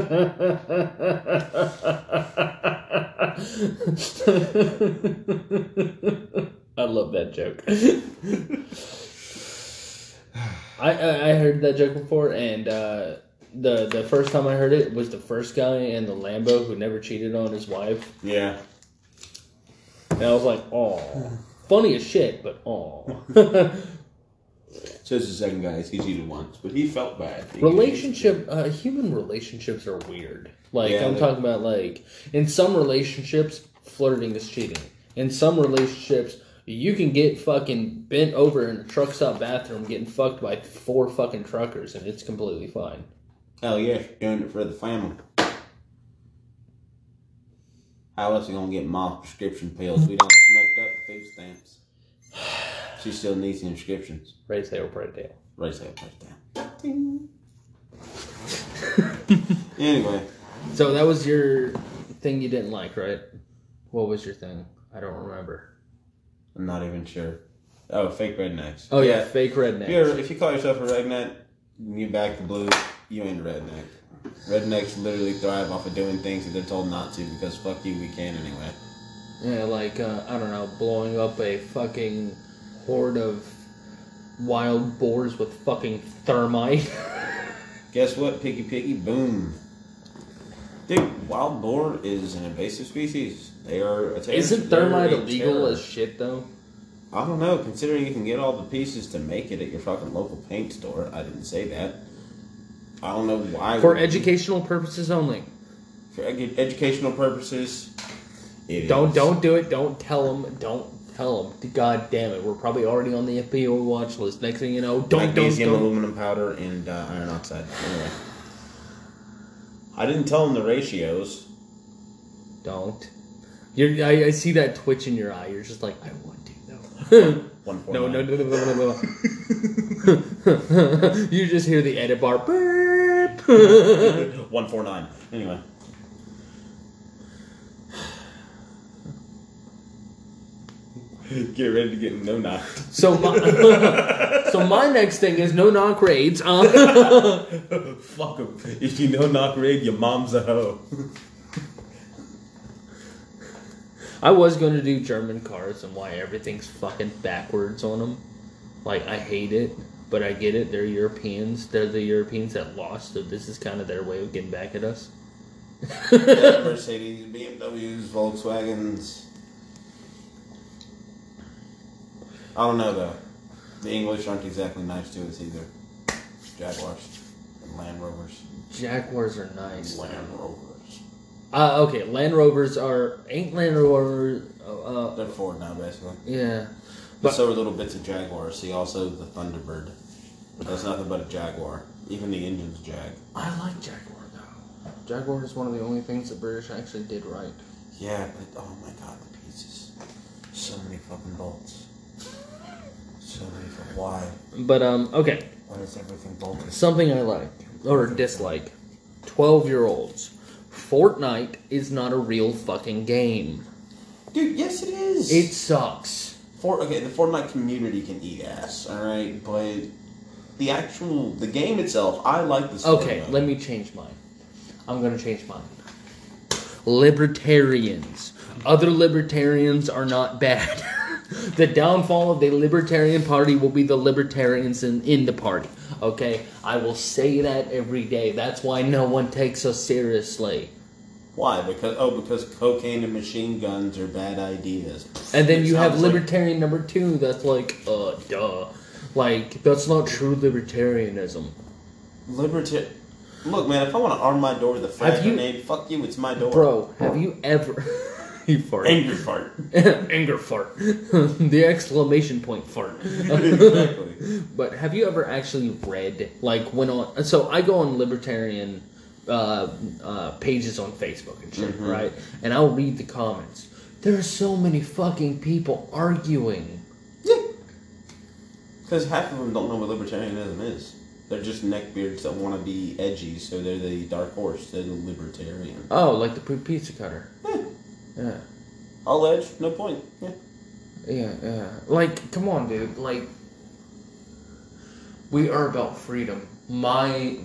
I love that joke. I, I heard that joke before, and uh, the the first time I heard it was the first guy in the Lambo who never cheated on his wife, yeah. and I was like, "Oh, funny as shit," but oh. Says the second guy, he cheated once, but he felt bad. He- relationship uh, human relationships are weird like Yeah, i'm talking about like in some relationships flirting is cheating in some relationships you can get fucking bent over in a truck stop bathroom getting fucked by four fucking truckers and it's completely fine Hell yeah, doing it for the family. How else are you gonna get mom's prescription pills? We don't smoked up food stamps. She still needs the inscriptions. raise hell pray tail Raise that price down. anyway, so that was your thing you didn't like right what was your thing i don't remember I'm not even sure. Oh, fake rednecks. oh yeah, fake rednecks. If, you're, if you call yourself a redneck, you back the blue, you ain't a redneck. Rednecks literally thrive off of doing things that they're told not to because fuck you, we can anyway. Yeah, like uh, I don't know, blowing up a fucking horde of wild boars with fucking thermite. Guess what, Piggy Piggy? Boom. Dude, wild boar is an invasive species. They are Isn't thermite illegal terror. as shit though? I don't know, considering you can get all the pieces to make it at your fucking local paint store. I didn't say that. I don't know why. For educational purposes only. for edu- educational purposes. Don't is. don't do it. Don't tell them. Don't tell them. God damn it, we're probably already on the FBI watch list. Next thing you know, don't don't don't. aluminum powder, and uh, iron oxide. Anyway, I didn't tell them the ratios. Don't. You're, I, I see that twitch in your eye. You're just like, I want to though. One four No, no, no, no, no, no, no. you just hear the edit bar. Beep. One four nine. Anyway. Get ready to get no knock. so my, so my next thing is no knock raids. Uh, Fuck 'em. If you no knock raid, your mom's a hoe. I was going to do German cars and why everything's fucking backwards on them. Like I hate it, but I get it. They're Europeans. They're the Europeans that lost, so this is kind of their way of getting back at us. Mercedes, BMWs, Volkswagens. I don't know though. The English aren't exactly nice to us either. Jaguars and Land Rovers. Jaguars are nice. Land Rovers. Uh, okay, Land Rovers are ain't Land Rovers. Uh, uh, They're Ford now, basically. yeah, But But- so are little bits of Jaguar. See also the Thunderbird. But that's nothing but a Jaguar. Even the engine's Jag. I like Jaguar though. Jaguar is one of the only things the British actually did right. Yeah, but oh my god, the pieces. So many fucking bolts. So many. fu- Why? But um, okay, Why is everything bolted? something I like or dislike. Twelve-year-olds. Fortnite is not a real fucking game. Dude, yes it is. It sucks. For okay, the Fortnite community can eat ass, all right, but the actual the game itself, I like the story. Okay, let me change mine. I'm gonna change mine. Libertarians. Other libertarians are not bad. the downfall of the Libertarian Party will be the libertarians in, in the party. Okay? I will say that every day. That's why no one takes us seriously. Why? Because oh, because cocaine and machine guns are bad ideas. And then It you have sounds like- libertarian number two that's like, uh, duh. Like, that's not true libertarianism. Liberta- Look, man, if I want to arm my door with a frag you- grenade, fuck you, it's my door. Bro, have you ever. you fart. Anger fart. Anger fart. the exclamation point fart. exactly. But have you ever actually read, like, when on. So I go on libertarian uh, uh, pages on Facebook and shit, Mhm. right? And I'll read the comments. There are so many fucking people arguing. Yeah. Because half of them don't know what libertarianism is. They're just neckbeards that want to be edgy, so they're the dark horse. They're the libertarian. Oh, like the pizza cutter. Yeah. Yeah. All edge, no point. Yeah. Yeah, yeah. Like, come on, dude. Like, we are about freedom. My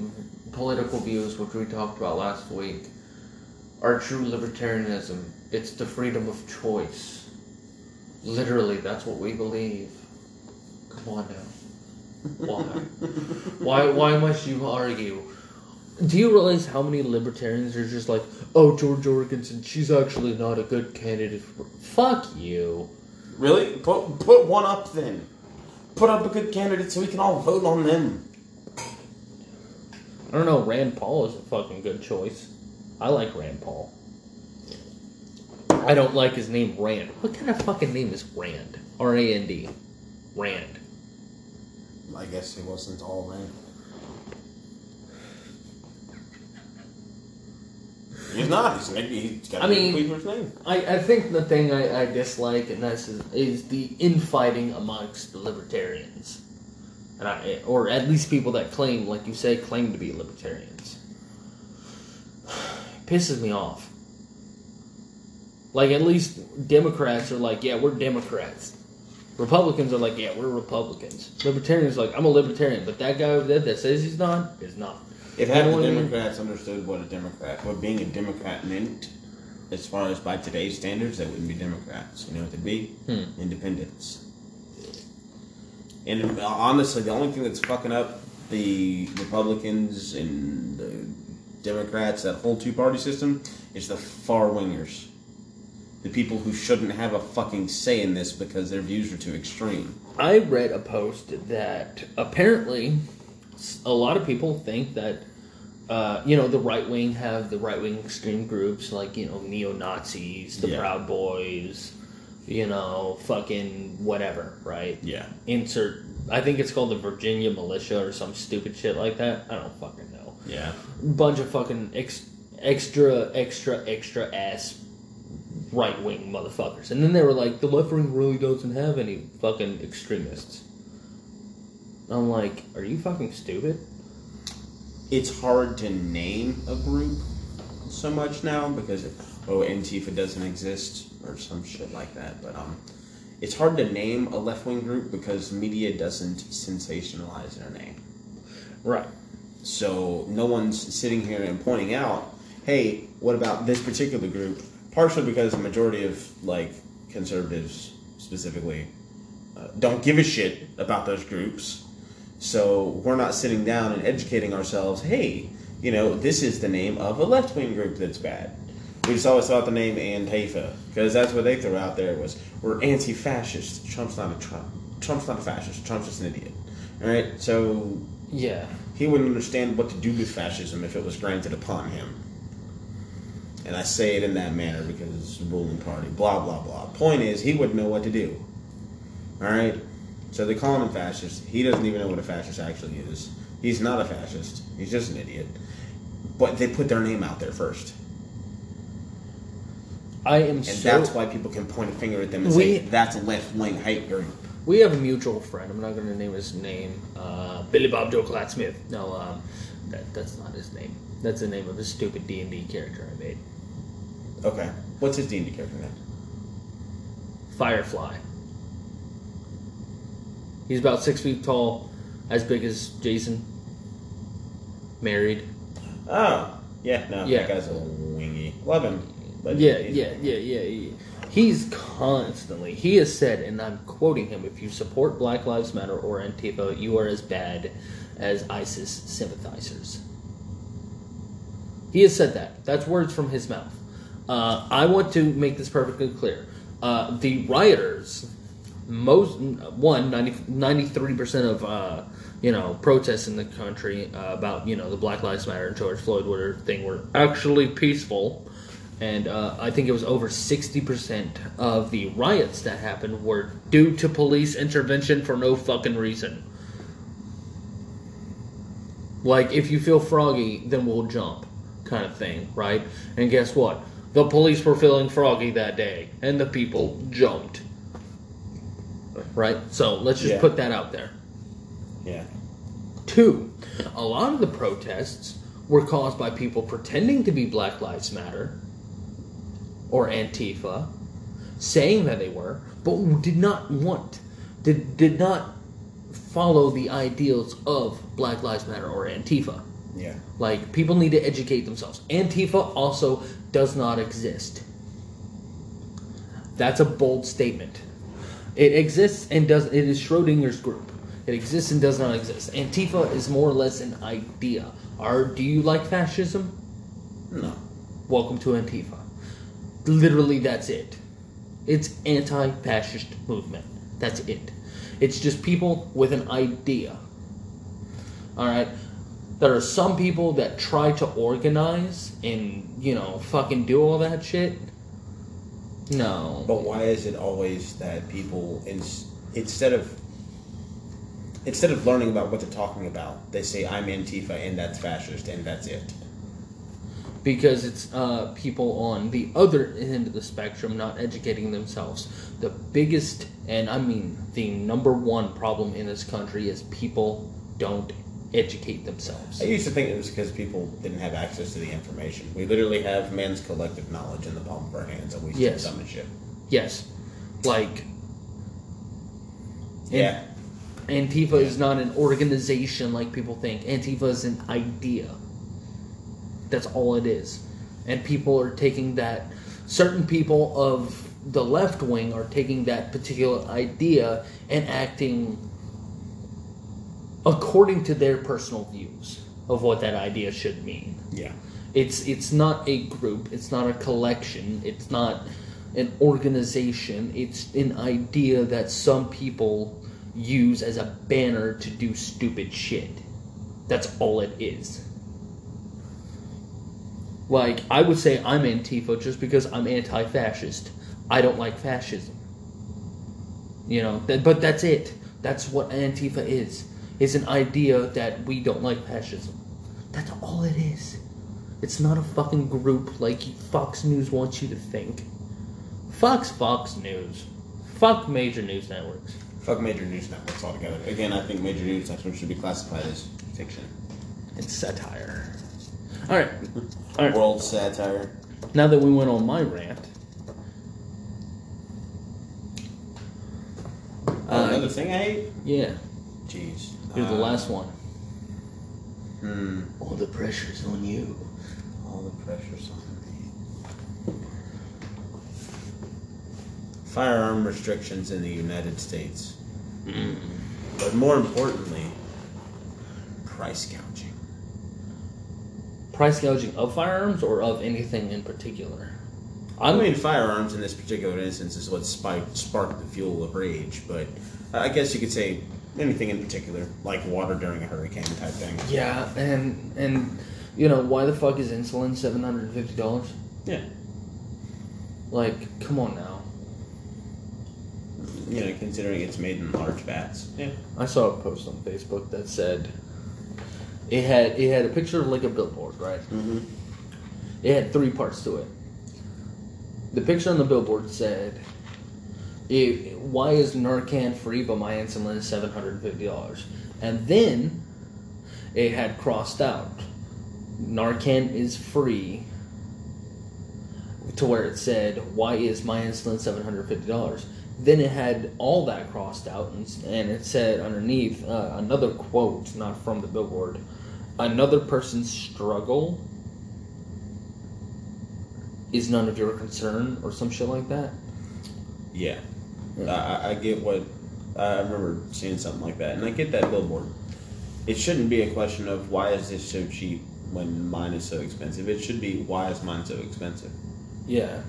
political views, which we talked about last week, are true libertarianism. It's the freedom of choice. Literally, that's what we believe. Come on now. Why? why? Why must you argue? Do you realize how many libertarians are just like, oh, Jo Jorgensen, she's actually not a good candidate for. Fuck you. Really? Put put one up then. Put up a good candidate so we can all vote on them. I don't know. Rand Paul is a fucking good choice. I like Rand Paul. I don't like his name, Rand. What kind of fucking name is Rand? R A N D. Rand. I guess it wasn't all right. He's not. He's, he's got I mean- first name. I, I think the thing I, I dislike, and that's is, is the infighting amongst the libertarians, and I, or at least people that claim, like you say, claim to be libertarians. Pisses me off. Like at least Democrats are like, yeah, we're Democrats. Republicans are like, yeah, we're Republicans. Libertarians are like, I'm a libertarian, but that guy over there that says he's not is not. If half the what I mean? Democrats understood what a Democrat, what being a Democrat meant, as far as by today's standards, they wouldn't be Democrats. You know what they'd be? Hmm. Independents. And uh, honestly, the only thing that's fucking up the Republicans and the Democrats, that whole two party system, is the far wingers. The people who shouldn't have a fucking say in this because their views are too extreme. I read a post that apparently a lot of people think that uh, you know the right wing have the right wing extreme groups like you know neo Nazis, the Yeah. Proud Boys, you know fucking whatever, right? Yeah. Insert. I think it's called the Virginia Militia or some stupid shit like that. I don't fucking know. Yeah. Bunch of fucking ex- extra, extra, extra ass right wing motherfuckers. And then they were like, the left wing really doesn't have any fucking extremists. I'm like, are you fucking stupid? It's hard to name a group so much now because oh Antifa doesn't exist or some shit like that. But um, it's hard to name a left wing group because media doesn't sensationalize their name. Right. So no one's sitting here and pointing out, hey, what about this particular group? Partially because the majority of like conservatives specifically uh, don't give a shit about those groups. So we're not sitting down and educating ourselves. Hey, you know, this is the name of a left wing group that's bad. We just always thought the name Antifa because that's what they threw out there was we're anti-fascist. Trump's not a Trump. Trump's not a fascist. Trump's just an idiot. All right, so Yeah. he wouldn't understand what to do with fascism if it was granted upon him. And I say it in that manner because it's the ruling party. Blah blah blah. Point is, he wouldn't know what to do. All right. So they call him a fascist. He doesn't even know what a fascist actually is. He's not a fascist. He's just an idiot. But they put their name out there first, I am and so. that's why people can point a finger at them and We- say that's a left wing hate group. We have a mutual friend. I'm not going to name his name. Uh, Billy Bob Joe Clatt Smith. No, um, that, that's not his name. That's the name of a stupid D and D character I made. Okay. What's his D&D character name? Firefly. He's about six feet tall, as big as Jason. Married. Oh, yeah. No, Yeah. that guy's a little wingy. Love him. But Yeah, he's- yeah, yeah, yeah, yeah. He's constantly, he has said, and I'm quoting him if you support Black Lives Matter or Antifa, you are as bad as ISIS sympathizers. He has said that. That's words from his mouth. Uh, I want to make this perfectly clear. Uh, the rioters, most one 93 percent of uh, you know protests in the country uh, about you know the Black Lives Matter and George Floyd were thing were actually peaceful, and uh, I think it was over sixty percent of the riots that happened were due to police intervention for no fucking reason. Like if you feel froggy, then we'll jump, kind of thing, right? And guess what? The police were feeling froggy that day, and the people jumped. Right? So let's just Yeah. put that out there. Yeah. Two, a lot of the protests were caused by people pretending to be Black Lives Matter or Antifa, saying that they were, but did not want, did, did not follow the ideals of Black Lives Matter or Antifa. Yeah. Like, people need to educate themselves. Antifa also does not exist. That's a bold statement. It exists and does. It is Schrodinger's group. It exists and does not exist. Antifa is more or less an idea. Are do you like fascism? No. Welcome to Antifa. Literally, that's it. It's anti-fascist movement. That's it. It's just people with an idea. All right. There are some people that try to organize and you know fucking do all that shit. No. But why is it always that people, in, instead of instead of learning about what they're talking about, they say I'm Antifa and that's fascist and that's it. because it's uh, people on the other end of the spectrum not educating themselves. The biggest, and I mean the number one problem in this country is people don't educate themselves. I used to think it was because people didn't have access to the information. We literally have man's collective knowledge in the palm of our hands, and we still Yes. dumb as shit. Yes, like Yeah. Antifa is not an organization like people think. Antifa is an idea. That's all it is. And people are taking that, certain people of the left wing are taking that particular idea and acting according to their personal views of what that idea should mean. Yeah. It's it's not a group. It's not a collection. It's not an organization. It's an idea that some people use as a banner to do stupid shit. That's all it is. Like I would say I'm Antifa just because I'm anti-fascist. I don't like fascism. You know, but that's it. That's what Antifa is. It's an idea that we don't like fascism. That's all it is. It's not a fucking group like Fox News wants you to think. Fuck's Fox News. Fuck major news networks. Fuck major news networks altogether. Again, I think major news networks should be classified as fiction. It's satire. All right, all right. World satire. Now that we went on my rant, uh, another thing I hate? yeah, Jeez. You're the last one. Hmm. All the pressure's on you. All the pressure's on me. Firearm restrictions in the United States. But more importantly, price gouging. Price gouging of firearms or of anything in particular? I mean, firearms in this particular instance is what spiked, sparked the fuel of rage, but I guess you could say anything in particular, like water during a hurricane type thing. Yeah, and and you know why the fuck is insulin seven hundred and fifty dollars? Yeah. Like, come on now. You know, considering it's made in large vats. Yeah. I saw a post on Facebook that said it had it had a picture of like a billboard, right? Mm-hmm. It had three parts to it. The picture on the billboard said, "Why is Narcan free, but my insulin is seven hundred and fifty dollars?" And then it had crossed out, "Narcan is free." To where it said, "Why is my insulin seven hundred fifty dollars?" Then it had all that crossed out, and, and it said underneath uh, another quote, not from the billboard, another person's struggle is none of your concern or some shit like that. Yeah. I, I- get what. I remember seeing something like that, and I get that billboard. It shouldn't be a question of why is this so cheap when mine is so expensive. It should be why is mine so expensive. Yeah.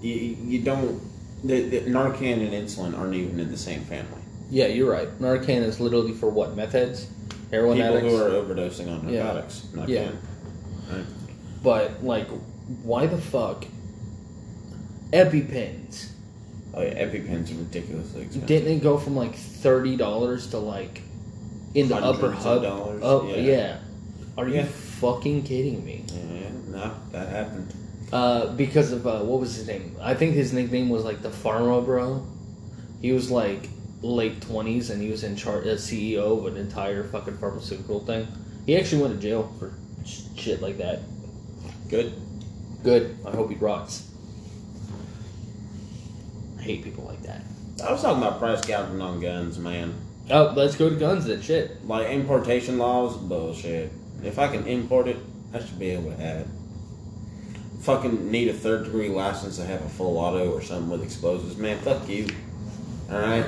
You, you don't. The, the Narcan and insulin aren't even in the same family. Yeah, you're right. Narcan is literally for what? Meth heads? Heroin People addicts? who are overdosing on Yeah. narcotics. Narcan. Yeah. Right? But, like, why the fuck? EpiPens. Yeah, EpiPens are ridiculously expensive. Didn't it go from like $30 to like in the upper hub? dollars, Oh, yeah. yeah. Are you fucking kidding me? Yeah, no, that happened. Uh, because of, uh, what was his name? I think his nickname was like the Pharma Bro. He was like late 20s and he was in charge as CEO of an entire fucking pharmaceutical thing. He actually went to jail for shit like that. Good. Good. I hope he rots. I hate people like that. I was talking about price gouging on guns, man. Oh, let's go to guns then. Shit. Like importation laws, bullshit. If I can import it, I should be able to have it. Fucking need a third degree license to have a full auto or something with explosives, man. Fuck you. All right.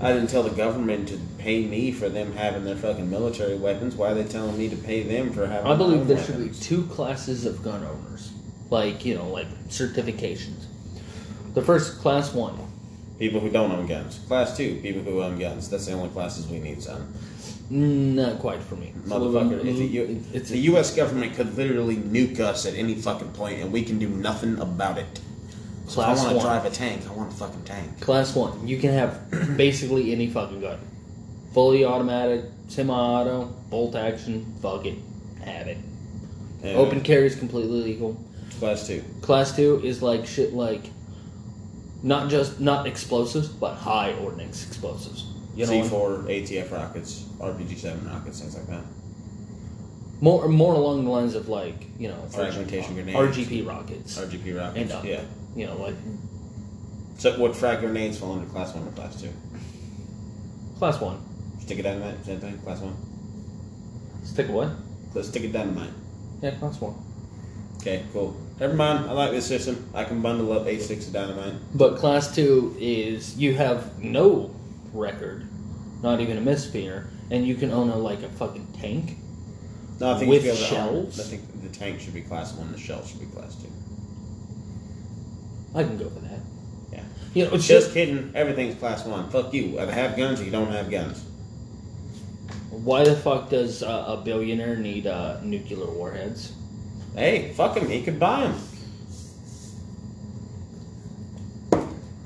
I didn't tell the government to pay me for them having their fucking military weapons. Why are they telling me to pay them for having? I believe there should be two classes of gun owners. Like, you know, like certifications. The first, class one. people who don't own guns. Class two, people who own guns. That's the only classes we need, son. Not quite for me. Motherfucker, if the, U- mm, it's the U.S. government could literally nuke us at any fucking point, and we can do nothing about it. So if Class I want to one. drive a tank, I want a fucking tank. Class one, you can have basically any fucking gun. Fully automatic, semi-auto, bolt action, fuck it, have it. Open carry is completely legal. Class two. Class two is like shit like, not just not explosives, but high ordnance explosives. You know, C4, AT4 rockets, RPG-7 rockets, things like that. more more along the lines of like you know Fragmentation grenades. RGP rockets, RGP rockets. and uh, yeah. you know like So what frag grenades fall under class one or class two? class one. Stick it dynamite, same thing. Class one. Stick what? Let's stick it dynamite. Yeah, class one. Okay, cool. Never mind. I like this system. I can bundle up eight sticks of dynamite. But class two is you have no record, not even a misdemeanor, and you can own a like a fucking tank. No, I think With you should be able to own- shells? I think the tank should be class one. The shell should be class two. I can go for that. Yeah. You know, it's Just just kidding. Everything's class one. Fuck you. Either have guns or you don't have guns. why the fuck does uh, a billionaire need uh, nuclear warheads? Hey, fuck him. He could buy them.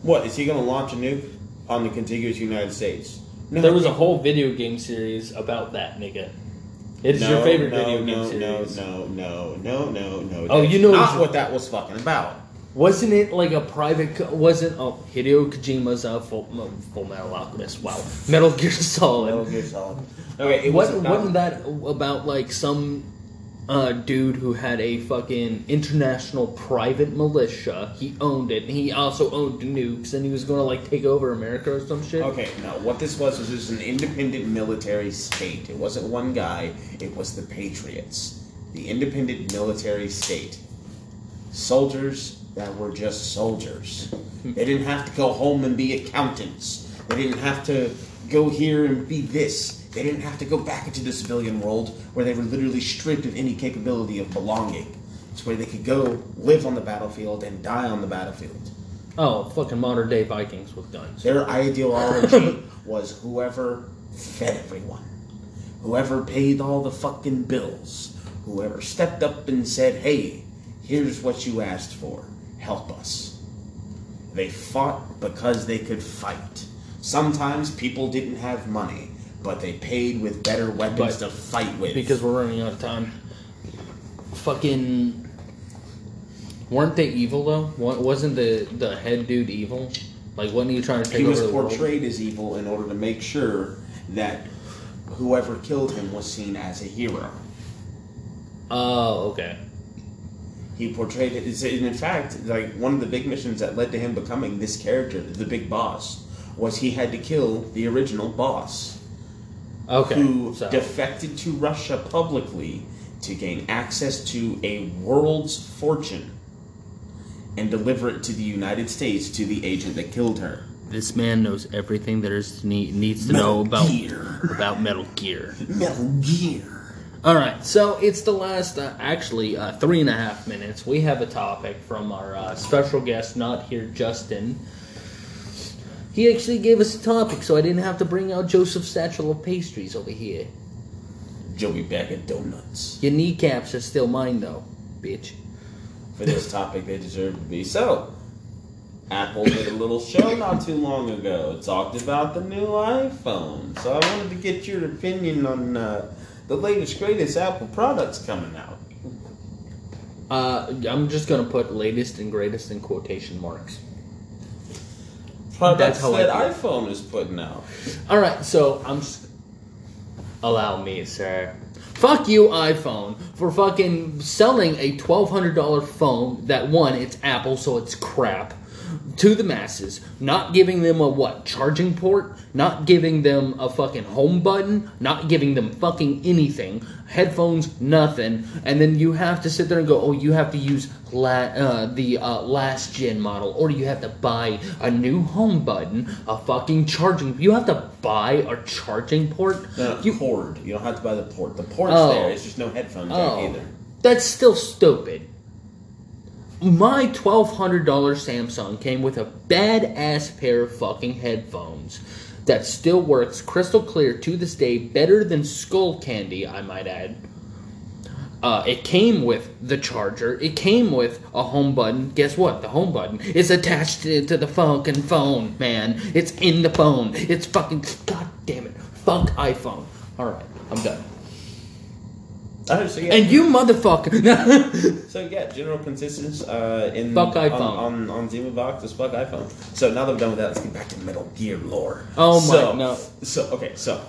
What is he going to launch a nuke on the contiguous United States? No, There was a whole video game series about that, nigga. It is your favorite no, video game no, series. No, no, no, no, no, no. Oh, you know not what that was fucking about. Wasn't it like a private? Co- wasn't oh Hideo Kojima's uh, Full, Full Metal Alchemist? Wow, Metal Gear Solid. Metal Gear Solid. Okay, it was What, about- wasn't that about like some uh, dude who had a fucking international private militia? He owned it. and He also owned nukes, and he was going to like take over America or some shit. Okay, no, what this was was just an independent military state. It wasn't one guy, it was the Patriots. The independent military state. Soldiers that were just soldiers. They didn't have to go home and be accountants. They didn't have to go here and be this. They didn't have to go back into the civilian world where they were literally stripped of any capability of belonging. It's where they could go live on the battlefield and die on the battlefield. Oh, fucking modern day Vikings with guns. Their ideology was whoever fed everyone, whoever paid all the fucking bills, whoever stepped up and said, hey, here's what you asked for, help us. They fought because they could fight. Sometimes people didn't have money, but they paid with better weapons But- to fight with. Because we're running out of time. Fucking. Weren't they evil though? Wasn't the the head dude evil? Like, wasn't he trying to take he was over the world? portrayed as evil in order to make sure that whoever killed him was seen as a hero. Oh, okay. he portrayed it. And in fact, like one of the big missions that led to him becoming this character, the big boss, was he had to kill the original boss, Okay. who so, defected to Russia publicly to gain access to a world's fortune and deliver it to the United States to the agent that killed her. this man knows everything there is to need, needs to Metal know about Gear. about Metal Gear. Metal Gear. All right, so it's the last, uh, actually, uh, three and a half minutes. We have a topic from our uh, special guest, not here, Justin. He actually gave us a topic, so I didn't have to bring out Joseph's satchel of pastries over here. Joey Bag of Donuts. Your kneecaps are still mine, though, bitch. For this topic, they deserve to be. So, Apple did a little show not too long ago. It talked about the new iPhone. So I wanted to get your opinion on uh, the latest, greatest Apple products coming out. Uh, I'm just gonna put latest and greatest in quotation marks. That's how I that feel. iPhone is putting out. All right, so I'm. s Allow me, sir. Fuck you, iPhone, for fucking selling a twelve hundred dollar phone that one, it's Apple, so it's crap. To the masses, not giving them a what charging port, not giving them a fucking home button, not giving them fucking anything, headphones, nothing, and then you have to sit there and go, oh, you have to use la- uh, the uh, last gen model, or you have to buy a new home button, a fucking charging. You have to buy a charging port. No, You- cord. You don't have to buy the port. The port's Oh. there. It's just no headphone jack Oh, either. that's still stupid. My twelve hundred dollar Samsung came with a badass pair of fucking headphones that still works crystal clear to this day, better than Skull Candy, I might add. Uh, it came with the charger. It came with a home button. Guess what? The home button is attached to, to the fucking phone, man. It's in the phone. It's fucking. God damn it. Fuck iPhone. Alright, I'm done. Oh, so yeah. And you motherfucker. So yeah, general consensus uh, in Fuck on, iPhone. on on Zima Box is fuck iPhone. So now that we're done with that, let's get back to Metal Gear lore. Oh my- so, no. So okay, so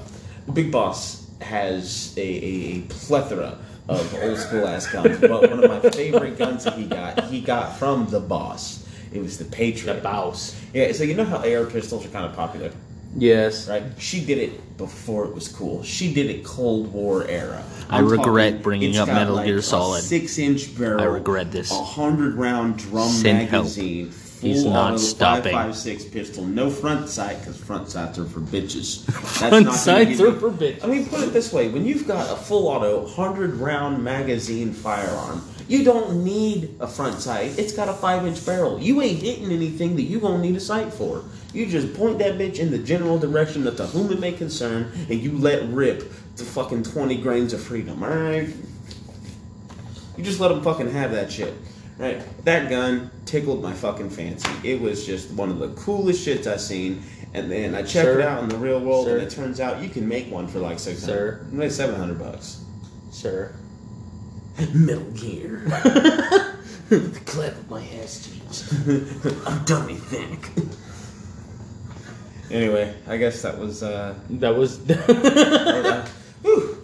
Big Boss has a, a, a plethora of old school ass guns, but one of my favorite guns that he got, he got from the boss. It was the Patriot. the bouse. Yeah, so you know how AR pistols are kind of popular, Yes. right? She did it before it was cool. She did it Cold War era. I I'm regret talking- bringing up Metal like Gear Solid. Six-inch barrel. I regret this. A hundred round drum Send help. magazine. He's full not auto stopping. 5.56 pistol. No front sight because front sights are for bitches. That's Front not gonna sights give are you- for bitches. I mean, put it this way: when you've got a full auto hundred round magazine firearm, you don't need a front sight. It's got a five inch barrel. You ain't hitting anything that you gonna need a sight for. You just point that bitch in the general direction of to whom it may concern, and you let rip the fucking twenty grains of freedom. All right. You just let them fucking have that shit. Right? That gun tickled my fucking fancy. It was just one of the coolest shits I seen. And then I checked Sir? it out in the real world, and it turns out you can make one for like six Sir? maybe seven hundred bucks. Sir, Metal Gear. the clap of my ass cheeks. I'm dummy thick. Anyway, I guess that was uh, That was. uh whew.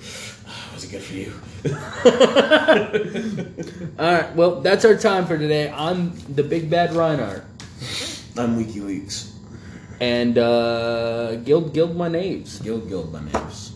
was it good for you? All right. Well, that's our time for today. I'm the big bad Reinhardt, I'm WikiLeaks. and uh, Guild Guild my knaves. Guild Guild my names.